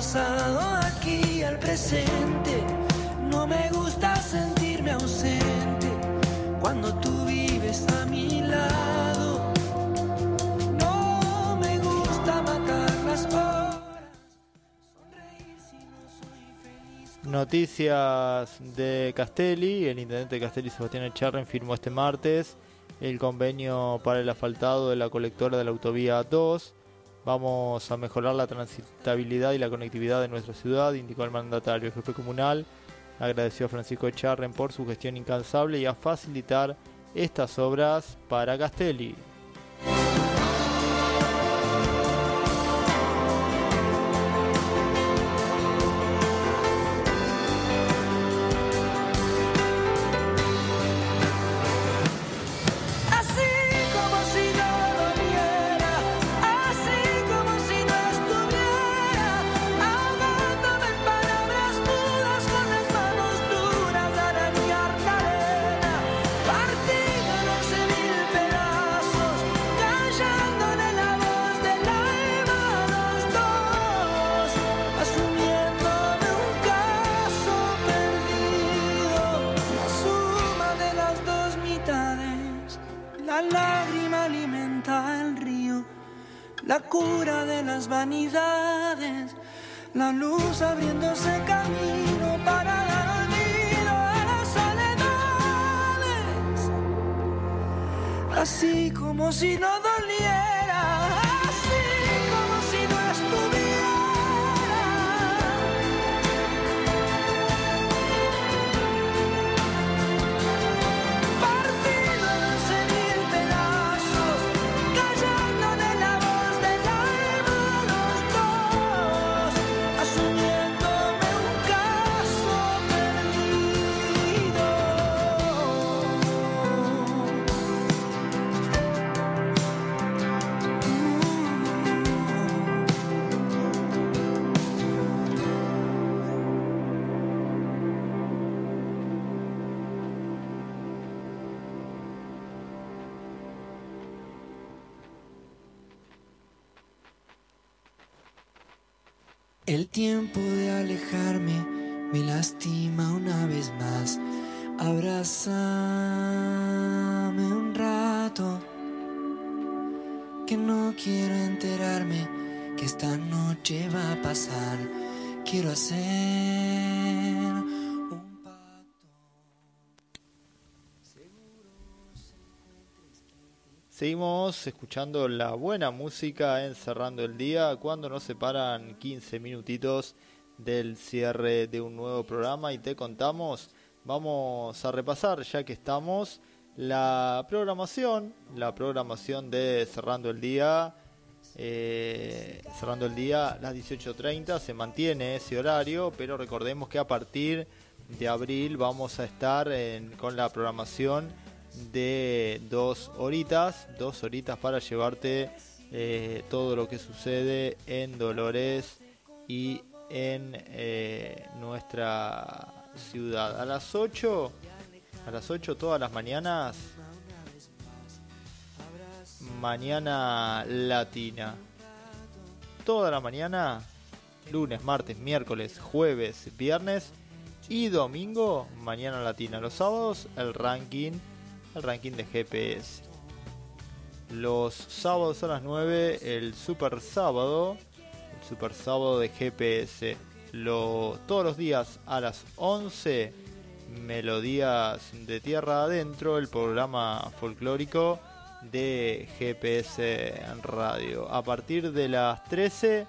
Pasado aquí al presente. No me gusta sentirme ausente. cuando tú vives a mi lado. No me gusta matar las horas. Noticias de Castelli. El intendente de Castelli, Sebastián Echarren, firmó este martes el convenio para el asfaltado de la colectora de la autovía 2. Vamos a mejorar la transitabilidad y la conectividad de nuestra ciudad, indicó el mandatario. El jefe comunal agradeció a Francisco Echarren por su gestión incansable y a facilitar estas obras para Castelli. Escuchando la buena música en Cerrando el Día cuando nos separan 15 minutitos del cierre de un nuevo programa y te contamos, vamos a repasar ya que estamos la programación, la programación de Cerrando el Día. eh, cerrando el día las 18.30 se mantiene ese horario, pero recordemos que a partir de abril vamos a estar en- con la programación de dos horitas, dos horitas para llevarte eh, todo lo que sucede en Dolores y en eh, nuestra ciudad. A las 8, a las 8 todas las mañanas, mañana latina. Toda la mañana, lunes, martes, miércoles, jueves, viernes y domingo, mañana latina. Los sábados, el ranking, el ranking de GPS. Los sábados a las 9, el super sábado, el super sábado de GPS. Lo, todos los días a las 11, Melodías de Tierra Adentro, el programa folclórico de GPS radio. A partir de las 13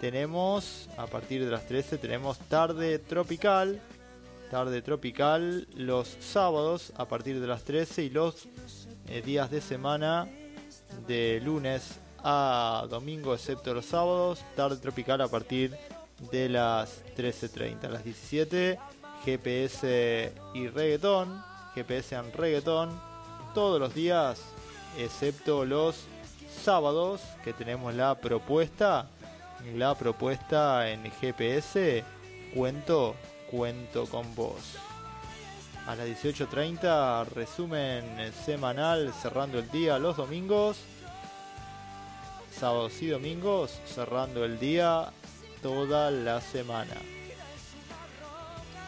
tenemos, a partir de las 13 tenemos Tarde Tropical, Tarde Tropical los sábados a partir de las 13 y los eh, días de semana de lunes a domingo excepto los sábados, Tarde Tropical a partir de las 13.30, a las 17 GPS y reggaetón, GPS en reggaetón, todos los días excepto los sábados que tenemos la propuesta, la propuesta en GPS, cuento, cuento con vos. A las 18.30 resumen semanal cerrando el día los domingos, sábados y domingos cerrando el día toda la semana.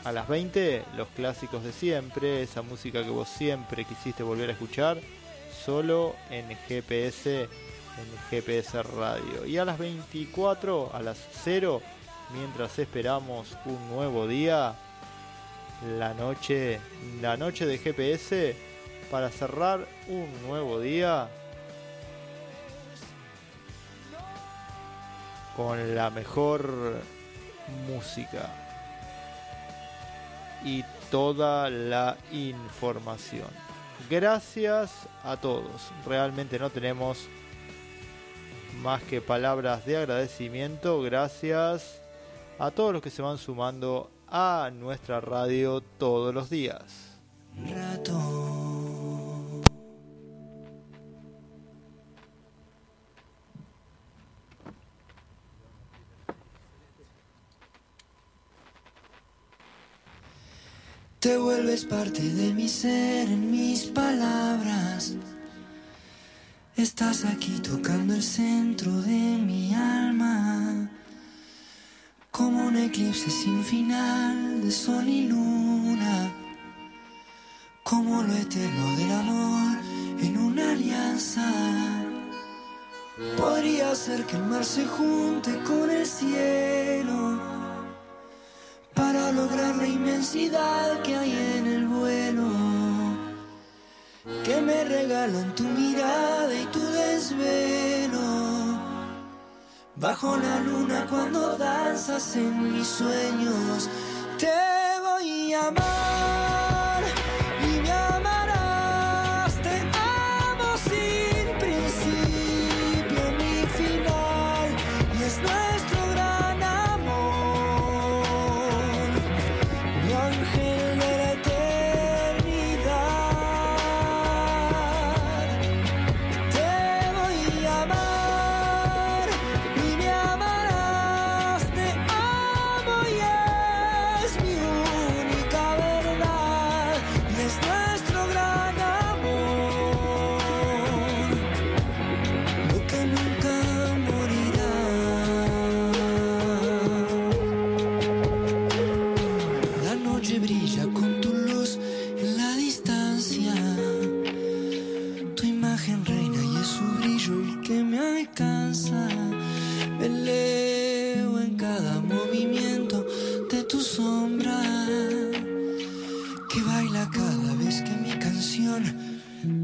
a las 20, los clásicos de siempre, esa música que vos siempre quisiste volver a escuchar, solo en GPS, en GPS Radio. Y a las 24, a las 0, mientras esperamos un nuevo día, la noche, la noche de GPS, para cerrar un nuevo día con la mejor música y toda la información. Gracias a todos. Realmente no tenemos más que palabras de agradecimiento. Gracias a todos los que se van sumando a nuestra radio todos los días. Te vuelves parte de mi ser en mis palabras. Estás aquí tocando el centro de mi alma. Como un eclipse sin final de sol y luna. Como lo eterno del amor en una alianza. Podría ser que el mar se junte con el cielo para lograr la inmensidad que hay en el vuelo que me regalan tu mirada y tu desvelo bajo la luna cuando danzas en mis sueños te voy a amar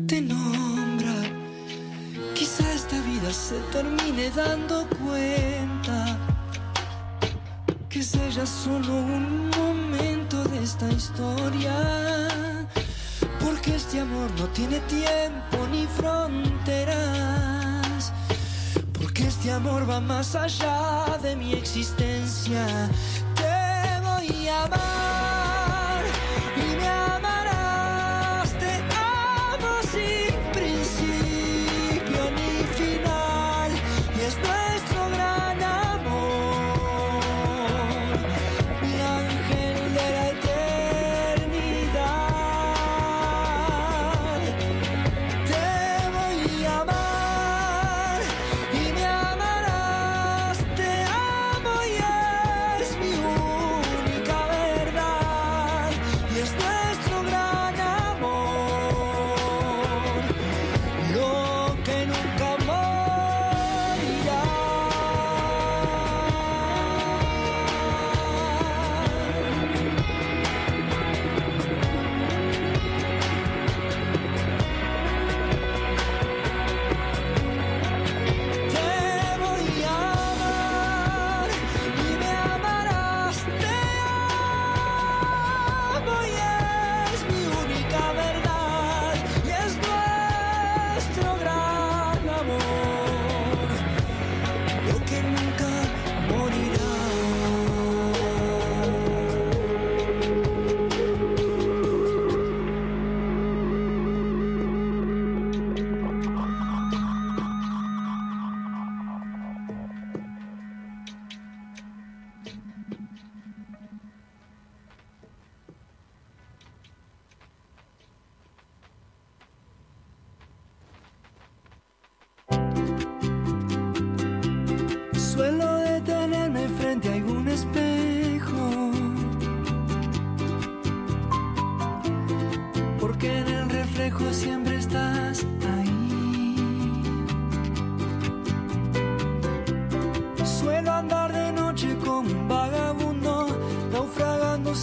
te nombra quizá esta vida se termine dando cuenta que es ella solo un momento de esta historia. Porque este amor no tiene tiempo ni fronteras. Porque este amor va más allá de mi existencia. Te voy a amar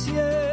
cielo.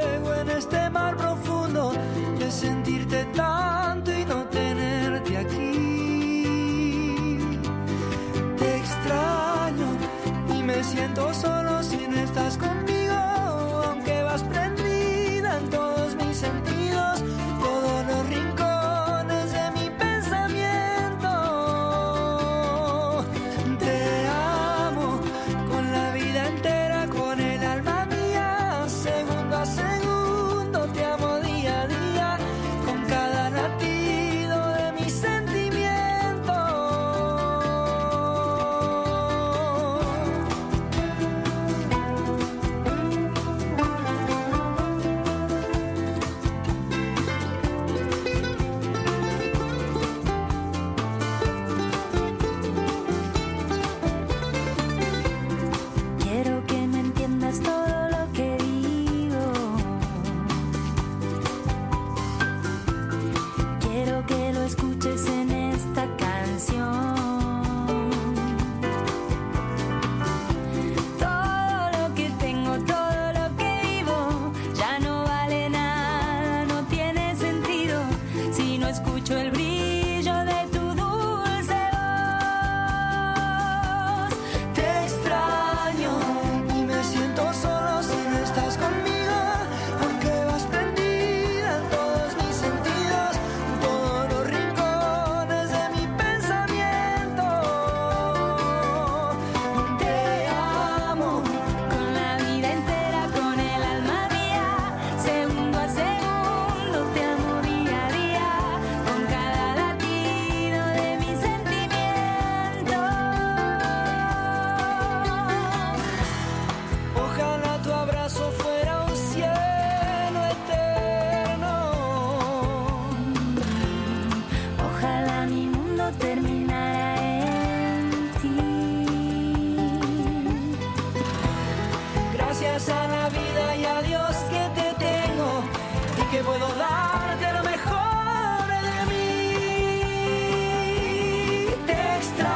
Te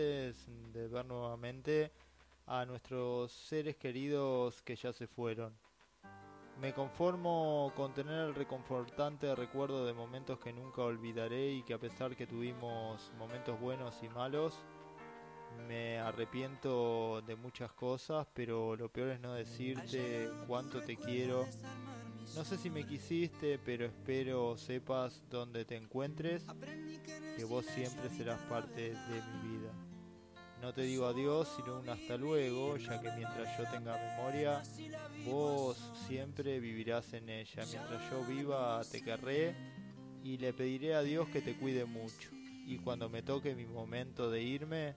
de ver nuevamente a nuestros seres queridos que ya se fueron. Me conformo con tener el reconfortante recuerdo de momentos que nunca olvidaré y que a pesar que tuvimos momentos buenos y malos, me arrepiento de muchas cosas, pero lo peor es no decirte cuánto te quiero. No sé si me quisiste, pero espero sepas dónde te encuentres, que vos siempre serás parte de mi vida. No te digo adiós, sino un hasta luego, ya que mientras yo tenga memoria, vos siempre vivirás en ella. Mientras yo viva, te querré y le pediré a Dios que te cuide mucho. Y cuando me toque mi momento de irme,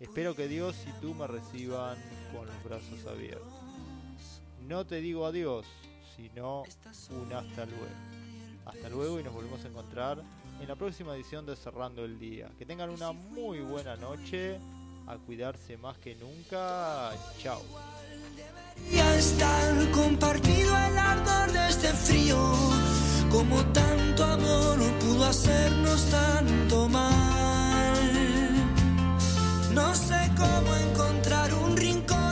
espero que Dios y tú me reciban con los brazos abiertos. No te digo adiós, si no, un hasta luego. Hasta luego y nos volvemos a encontrar en la próxima edición de Cerrando el Día. Que tengan una muy buena noche, a cuidarse más que nunca. Chao. estar compartido el ardor de este frío, como tanto amor pudo hacernos tanto mal. No sé cómo encontrar un rincón